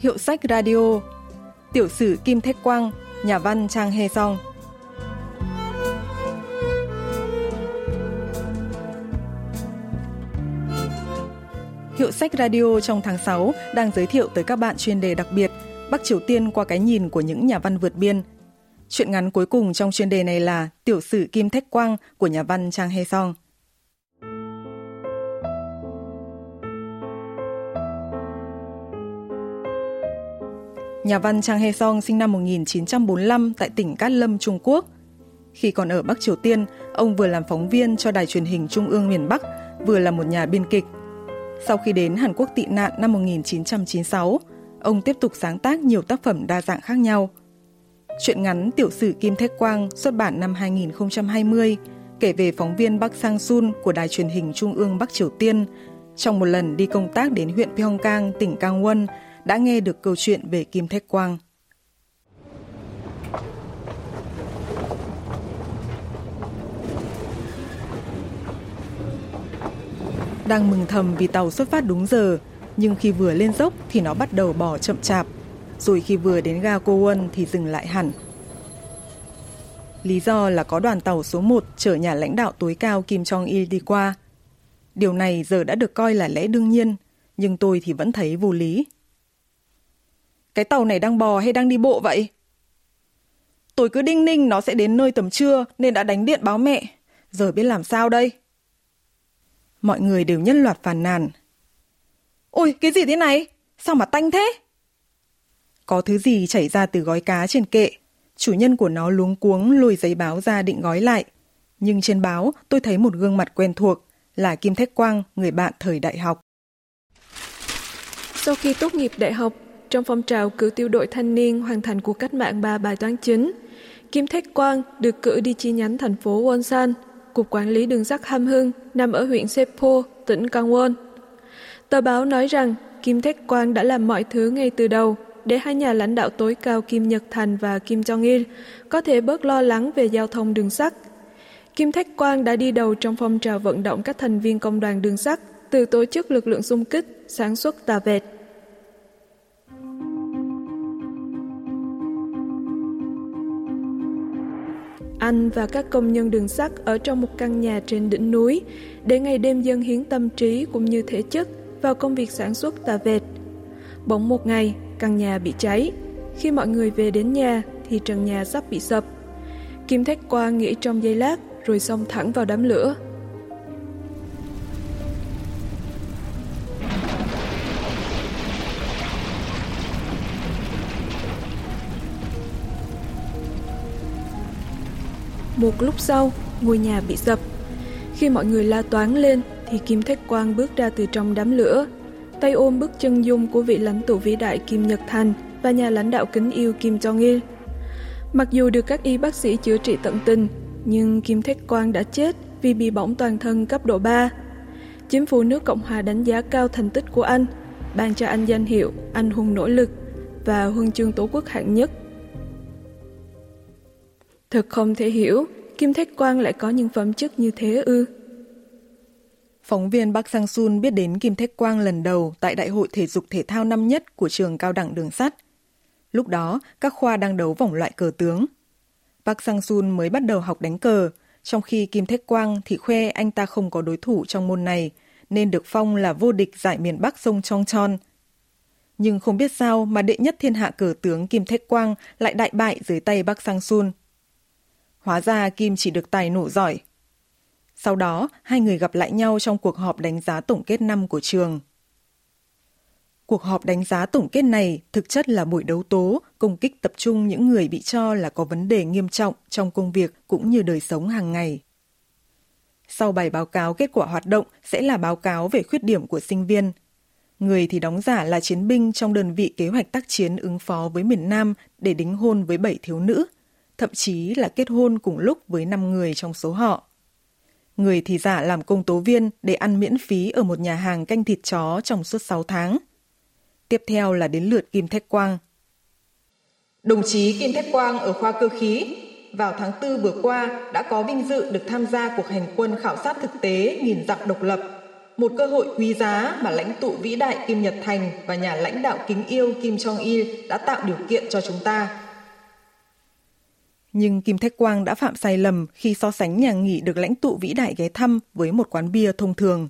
Hiệu sách radio Tiểu sử Kim Thách Quang, Nhà văn Trang Hê Song Hiệu sách radio trong tháng 6 đang giới thiệu tới các bạn chuyên đề đặc biệt, Bắc Triều Tiên qua cái nhìn của những nhà văn vượt biên. Chuyện ngắn cuối cùng trong chuyên đề này là Tiểu sử Kim Thách Quang của nhà văn Trang Hê Song. Nhà văn Trang Hê Song sinh năm 1945 tại tỉnh Cát Lâm, Trung Quốc. Khi còn ở Bắc Triều Tiên, ông vừa làm phóng viên cho đài truyền hình Trung ương miền Bắc, vừa là một nhà biên kịch. Sau khi đến Hàn Quốc tị nạn năm 1996, ông tiếp tục sáng tác nhiều tác phẩm đa dạng khác nhau. Chuyện ngắn Tiểu sử Kim Thách Quang xuất bản năm 2020 kể về phóng viên Bắc Sang Sun của đài truyền hình Trung ương Bắc Triều Tiên trong một lần đi công tác đến huyện Pyeonggang, tỉnh Gangwon đã nghe được câu chuyện về Kim Thách Quang. Đang mừng thầm vì tàu xuất phát đúng giờ, nhưng khi vừa lên dốc thì nó bắt đầu bỏ chậm chạp, rồi khi vừa đến ga Cô Quân thì dừng lại hẳn. Lý do là có đoàn tàu số 1 chở nhà lãnh đạo tối cao Kim Jong-il đi qua. Điều này giờ đã được coi là lẽ đương nhiên, nhưng tôi thì vẫn thấy vô lý. Cái tàu này đang bò hay đang đi bộ vậy? Tôi cứ đinh ninh nó sẽ đến nơi tầm trưa nên đã đánh điện báo mẹ. Giờ biết làm sao đây? Mọi người đều nhân loạt phàn nàn. Ôi, cái gì thế này? Sao mà tanh thế? Có thứ gì chảy ra từ gói cá trên kệ. Chủ nhân của nó luống cuống lùi giấy báo ra định gói lại. Nhưng trên báo tôi thấy một gương mặt quen thuộc là Kim Thách Quang, người bạn thời đại học. Sau khi tốt nghiệp đại học, trong phong trào cử tiêu đội thanh niên hoàn thành cuộc cách mạng ba bài toán chính, Kim Thách Quang được cử đi chi nhánh thành phố Wonsan, Cục Quản lý Đường sắt Ham Hưng nằm ở huyện Sepo, tỉnh Gangwon. Tờ báo nói rằng Kim Thách Quang đã làm mọi thứ ngay từ đầu để hai nhà lãnh đạo tối cao Kim Nhật Thành và Kim Jong-il có thể bớt lo lắng về giao thông đường sắt. Kim Thách Quang đã đi đầu trong phong trào vận động các thành viên công đoàn đường sắt từ tổ chức lực lượng xung kích, sản xuất tà vẹt Anh và các công nhân đường sắt ở trong một căn nhà trên đỉnh núi để ngày đêm dâng hiến tâm trí cũng như thể chất vào công việc sản xuất tà vệt. Bỗng một ngày, căn nhà bị cháy. Khi mọi người về đến nhà thì trần nhà sắp bị sập. Kim Thách Qua nghĩ trong giây lát rồi xông thẳng vào đám lửa. Một lúc sau, ngôi nhà bị sập. Khi mọi người la toán lên, thì Kim Thách Quang bước ra từ trong đám lửa, tay ôm bức chân dung của vị lãnh tụ vĩ đại Kim Nhật Thành và nhà lãnh đạo kính yêu Kim Jong-il. Mặc dù được các y bác sĩ chữa trị tận tình, nhưng Kim Thách Quang đã chết vì bị bỏng toàn thân cấp độ 3. Chính phủ nước Cộng hòa đánh giá cao thành tích của anh, ban cho anh danh hiệu Anh hùng nỗ lực và huân chương Tổ quốc hạng nhất Thật không thể hiểu, Kim Thách Quang lại có những phẩm chất như thế ư. Phóng viên Bắc Sang Sun biết đến Kim Thách Quang lần đầu tại Đại hội Thể dục Thể thao năm nhất của trường cao đẳng đường sắt. Lúc đó, các khoa đang đấu vòng loại cờ tướng. Bắc Sang Sun mới bắt đầu học đánh cờ, trong khi Kim Thách Quang thì khoe anh ta không có đối thủ trong môn này, nên được phong là vô địch giải miền Bắc sông Chong Chon. Nhưng không biết sao mà đệ nhất thiên hạ cờ tướng Kim Thách Quang lại đại bại dưới tay Bắc Sang Sun. Hóa ra Kim chỉ được tài nổ giỏi. Sau đó, hai người gặp lại nhau trong cuộc họp đánh giá tổng kết năm của trường. Cuộc họp đánh giá tổng kết này thực chất là buổi đấu tố, công kích tập trung những người bị cho là có vấn đề nghiêm trọng trong công việc cũng như đời sống hàng ngày. Sau bài báo cáo kết quả hoạt động sẽ là báo cáo về khuyết điểm của sinh viên. Người thì đóng giả là chiến binh trong đơn vị kế hoạch tác chiến ứng phó với miền Nam để đính hôn với bảy thiếu nữ – thậm chí là kết hôn cùng lúc với 5 người trong số họ. Người thì giả làm công tố viên để ăn miễn phí ở một nhà hàng canh thịt chó trong suốt 6 tháng. Tiếp theo là đến lượt Kim Thách Quang. Đồng chí Kim Thách Quang ở khoa cơ khí, vào tháng 4 vừa qua đã có vinh dự được tham gia cuộc hành quân khảo sát thực tế nghìn dặm độc lập. một cơ hội quý giá mà lãnh tụ vĩ đại Kim Nhật Thành và nhà lãnh đạo kính yêu Kim Jong-il đã tạo điều kiện cho chúng ta. Nhưng Kim Thách Quang đã phạm sai lầm khi so sánh nhà nghỉ được lãnh tụ vĩ đại ghé thăm với một quán bia thông thường.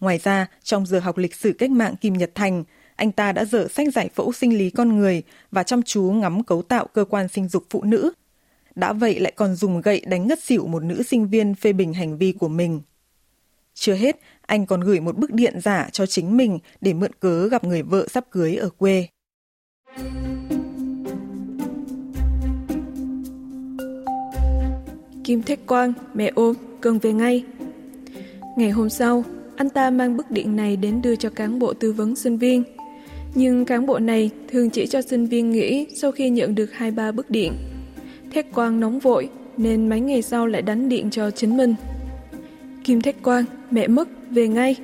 Ngoài ra, trong giờ học lịch sử cách mạng Kim Nhật Thành, anh ta đã dở sách giải phẫu sinh lý con người và chăm chú ngắm cấu tạo cơ quan sinh dục phụ nữ. Đã vậy lại còn dùng gậy đánh ngất xỉu một nữ sinh viên phê bình hành vi của mình. Chưa hết, anh còn gửi một bức điện giả cho chính mình để mượn cớ gặp người vợ sắp cưới ở quê. Kim Thách Quang, mẹ ôm, cần về ngay. Ngày hôm sau, anh ta mang bức điện này đến đưa cho cán bộ tư vấn sinh viên. Nhưng cán bộ này thường chỉ cho sinh viên nghỉ sau khi nhận được hai ba bức điện. Thách Quang nóng vội nên mấy ngày sau lại đánh điện cho chính mình. Kim Thách Quang, mẹ mất, về ngay.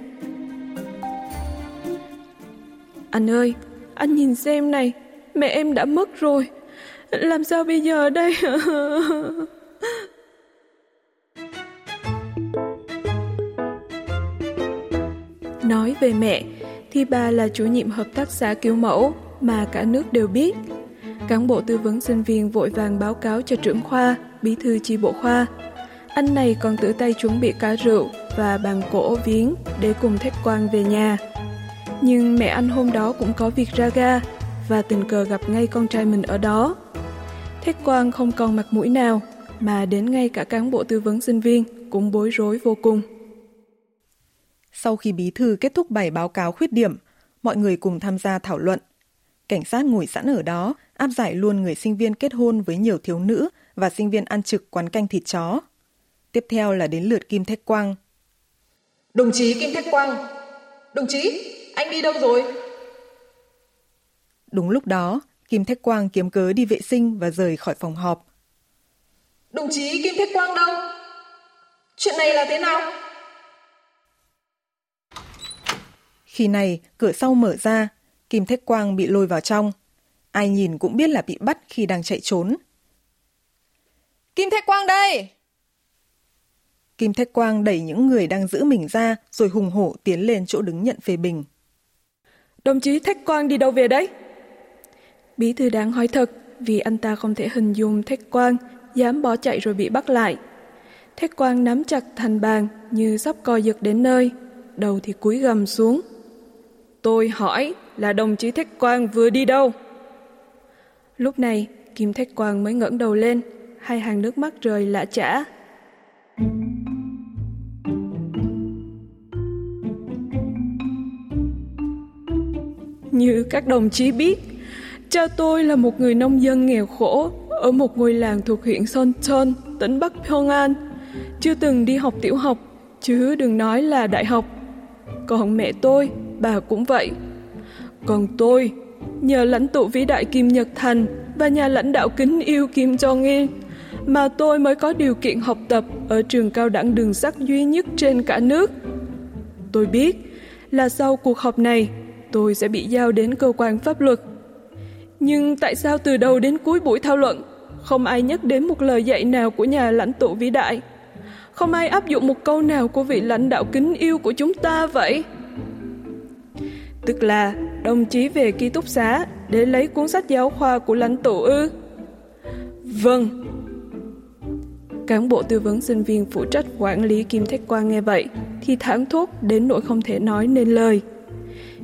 Anh ơi, anh nhìn xem này, mẹ em đã mất rồi. Làm sao bây giờ đây? về mẹ, thì bà là chủ nhiệm hợp tác xã kiểu mẫu mà cả nước đều biết. Cán bộ tư vấn sinh viên vội vàng báo cáo cho trưởng khoa, bí thư chi bộ khoa. Anh này còn tự tay chuẩn bị cá rượu và bàn cổ viếng để cùng thách quan về nhà. Nhưng mẹ anh hôm đó cũng có việc ra ga và tình cờ gặp ngay con trai mình ở đó. Thách quan không còn mặt mũi nào mà đến ngay cả cán bộ tư vấn sinh viên cũng bối rối vô cùng. Sau khi bí thư kết thúc bài báo cáo khuyết điểm, mọi người cùng tham gia thảo luận. Cảnh sát ngồi sẵn ở đó, áp giải luôn người sinh viên kết hôn với nhiều thiếu nữ và sinh viên ăn trực quán canh thịt chó. Tiếp theo là đến lượt Kim Thách Quang. Đồng chí Kim Thách Quang, đồng chí, anh đi đâu rồi? Đúng lúc đó, Kim Thách Quang kiếm cớ đi vệ sinh và rời khỏi phòng họp. Đồng chí Kim Thách Quang đâu? Chuyện này là thế nào? Khi này, cửa sau mở ra, Kim Thách Quang bị lôi vào trong. Ai nhìn cũng biết là bị bắt khi đang chạy trốn. Kim Thách Quang đây! Kim Thách Quang đẩy những người đang giữ mình ra rồi hùng hổ tiến lên chỗ đứng nhận phê bình. Đồng chí Thách Quang đi đâu về đấy? Bí thư đáng hỏi thật vì anh ta không thể hình dung Thách Quang dám bỏ chạy rồi bị bắt lại. Thách Quang nắm chặt thành bàn như sắp co giật đến nơi, đầu thì cúi gầm xuống. Tôi hỏi là đồng chí Thách Quang vừa đi đâu? Lúc này, Kim Thách Quang mới ngẩng đầu lên, hai hàng nước mắt rơi lạ chả. Như các đồng chí biết, cha tôi là một người nông dân nghèo khổ ở một ngôi làng thuộc huyện Soncheon, tỉnh Bắc Pyongan, chưa từng đi học tiểu học, chứ đừng nói là đại học. Còn mẹ tôi bà cũng vậy. Còn tôi, nhờ lãnh tụ vĩ đại Kim Nhật Thành và nhà lãnh đạo kính yêu Kim Jong-il, mà tôi mới có điều kiện học tập ở trường cao đẳng đường sắt duy nhất trên cả nước. Tôi biết là sau cuộc họp này, tôi sẽ bị giao đến cơ quan pháp luật. Nhưng tại sao từ đầu đến cuối buổi thảo luận, không ai nhắc đến một lời dạy nào của nhà lãnh tụ vĩ đại? Không ai áp dụng một câu nào của vị lãnh đạo kính yêu của chúng ta vậy? Tức là đồng chí về ký túc xá để lấy cuốn sách giáo khoa của lãnh tụ ư? Vâng. Cán bộ tư vấn sinh viên phụ trách quản lý Kim Thách Quang nghe vậy thì thảng thốt đến nỗi không thể nói nên lời.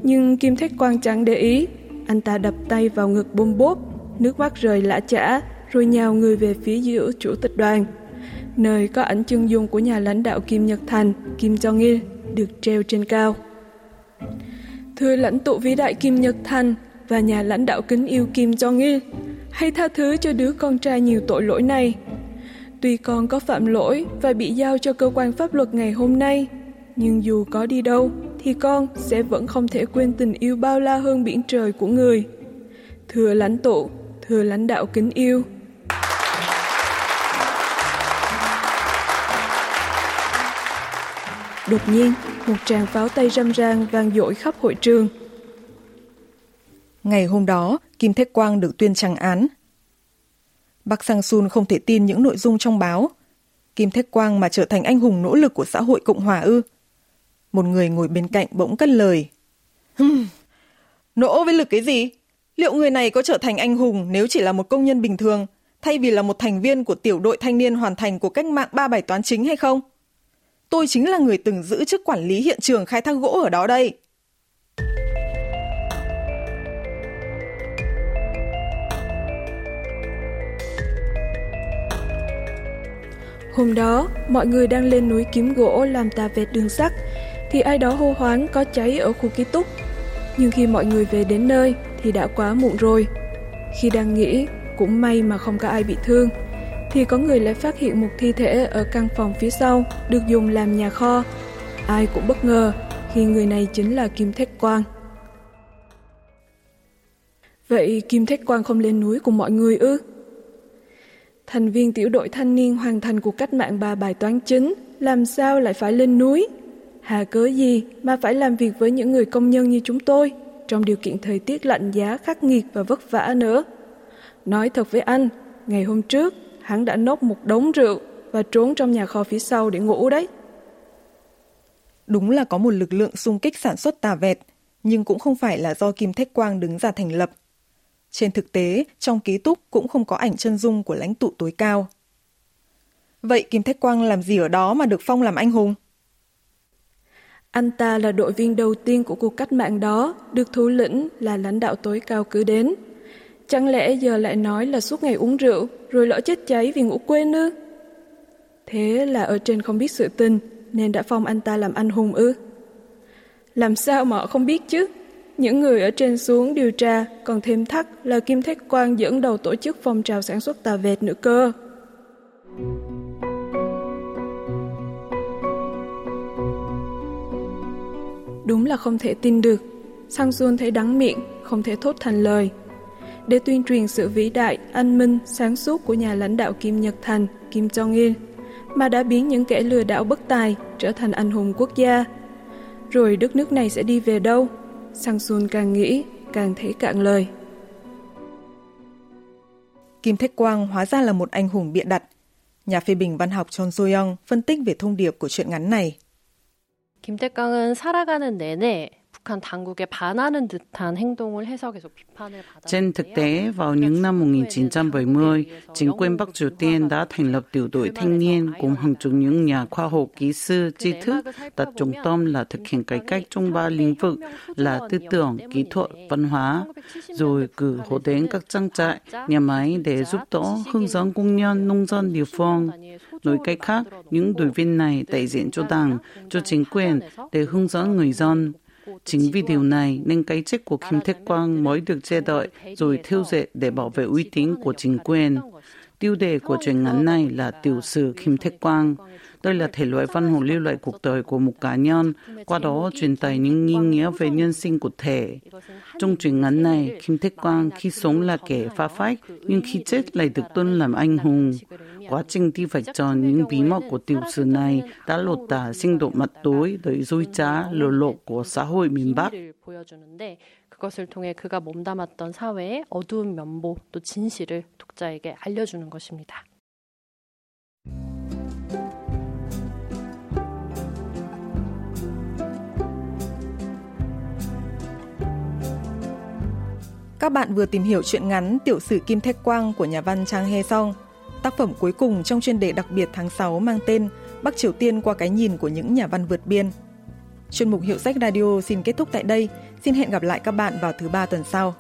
Nhưng Kim Thách Quang chẳng để ý, anh ta đập tay vào ngực bôm bốp, nước mắt rơi lã chả, rồi nhào người về phía giữa chủ tịch đoàn, nơi có ảnh chân dung của nhà lãnh đạo Kim Nhật Thành, Kim Jong-il, được treo trên cao. Thưa lãnh tụ vĩ đại Kim Nhật Thành và nhà lãnh đạo kính yêu Kim Jong-il, hãy tha thứ cho đứa con trai nhiều tội lỗi này. Tuy con có phạm lỗi và bị giao cho cơ quan pháp luật ngày hôm nay, nhưng dù có đi đâu thì con sẽ vẫn không thể quên tình yêu bao la hơn biển trời của người. Thưa lãnh tụ, thưa lãnh đạo kính yêu. Đột nhiên, một tràng pháo tay râm ran vang dội khắp hội trường. Ngày hôm đó, Kim Thách Quang được tuyên trăng án. Bắc Sang Sun không thể tin những nội dung trong báo. Kim Thách Quang mà trở thành anh hùng nỗ lực của xã hội Cộng hòa ư. Một người ngồi bên cạnh bỗng cất lời. Hừm, nỗ với lực cái gì? Liệu người này có trở thành anh hùng nếu chỉ là một công nhân bình thường, thay vì là một thành viên của tiểu đội thanh niên hoàn thành của cách mạng ba bài toán chính hay không? Tôi chính là người từng giữ chức quản lý hiện trường khai thác gỗ ở đó đây. Hôm đó, mọi người đang lên núi kiếm gỗ làm tà vẹt đường sắt, thì ai đó hô hoáng có cháy ở khu ký túc. Nhưng khi mọi người về đến nơi thì đã quá muộn rồi. Khi đang nghĩ cũng may mà không có ai bị thương, thì có người lại phát hiện một thi thể ở căn phòng phía sau được dùng làm nhà kho. Ai cũng bất ngờ khi người này chính là Kim Thách Quang. Vậy Kim Thách Quang không lên núi cùng mọi người ư? Thành viên tiểu đội thanh niên hoàn thành cuộc cách mạng ba bài toán chính, làm sao lại phải lên núi? Hà cớ gì mà phải làm việc với những người công nhân như chúng tôi, trong điều kiện thời tiết lạnh giá khắc nghiệt và vất vả nữa. Nói thật với anh, ngày hôm trước, hắn đã nốc một đống rượu và trốn trong nhà kho phía sau để ngủ đấy. Đúng là có một lực lượng xung kích sản xuất tà vẹt, nhưng cũng không phải là do Kim Thách Quang đứng ra thành lập. Trên thực tế, trong ký túc cũng không có ảnh chân dung của lãnh tụ tối cao. Vậy Kim Thách Quang làm gì ở đó mà được phong làm anh hùng? Anh ta là đội viên đầu tiên của cuộc cách mạng đó, được thủ lĩnh là lãnh đạo tối cao cử đến. Chẳng lẽ giờ lại nói là suốt ngày uống rượu, rồi lỡ chết cháy vì ngủ quên ư? Thế là ở trên không biết sự tình, nên đã phong anh ta làm anh hùng ư? Làm sao mà họ không biết chứ? Những người ở trên xuống điều tra còn thêm thắc là Kim Thách Quang dẫn đầu tổ chức phong trào sản xuất tà vẹt nữa cơ. Đúng là không thể tin được. Sang Xuân thấy đắng miệng, không thể thốt thành lời Để tuyên truyền sự vĩ đại, anh minh, sáng suốt của nhà lãnh đạo Kim Nhật Thành, Kim Jong-il, mà đã biến những kẻ lừa đảo bất tài trở thành anh hùng quốc gia. Rồi đất nước này sẽ đi về đâu? Sang Xuân càng nghĩ, càng thấy cạn lời. Kim Thách Quang hóa ra là một anh hùng bịa đặt. Nhà phê bình văn học Chon So-young phân tích về thông điệp của chuyện ngắn này. 김태광은 살아가는 내내 trên thực tế, vào những năm 1970, chính quyền Bắc Triều Tiên đã thành lập tiểu đội thanh niên cùng hàng chục những nhà khoa học kỹ sư tri thức đặt trung tâm là thực hiện cải cách trong ba lĩnh vực là tư tưởng, kỹ thuật, văn hóa, rồi cử hộ đến các trang trại, nhà máy để giúp đỡ hướng dẫn công nhân, nông dân địa phương. Nói cách khác, những đội viên này đại diện cho đảng, cho chính quyền để hướng dẫn người dân Chính vì điều này nên cái chết của Kim Thế Quang mới được che đợi rồi thiêu dệt để bảo vệ uy tín của chính quyền. Tiêu đề của truyện ngắn này là tiểu sử Kim Thế Quang. Đây là thể loại văn hồ lưu lại cuộc đời của một cá nhân, qua đó truyền tải những nghi nghĩa về nhân sinh của thể. Trong truyện ngắn này, Kim Thế Quang khi sống là kẻ phá phách, nhưng khi chết lại được tôn làm anh hùng Quá trình đi vạch tròn những bí mật của tiểu sử này đã lột tả sinh độ mặt tối đầy dối trá, lừa lộ của xã hội miền Bắc. 보여주는데 그것을 통해 그가 몸담았던 사회의 어두운 면모 또 진실을 독자에게 알려주는 것입니다. Các bạn vừa tìm hiểu chuyện ngắn Tiểu sử Kim Thách Quang của nhà văn Trang He Song. Tác phẩm cuối cùng trong chuyên đề đặc biệt tháng 6 mang tên Bắc Triều Tiên qua cái nhìn của những nhà văn vượt biên. Chuyên mục Hiệu sách Radio xin kết thúc tại đây. Xin hẹn gặp lại các bạn vào thứ ba tuần sau.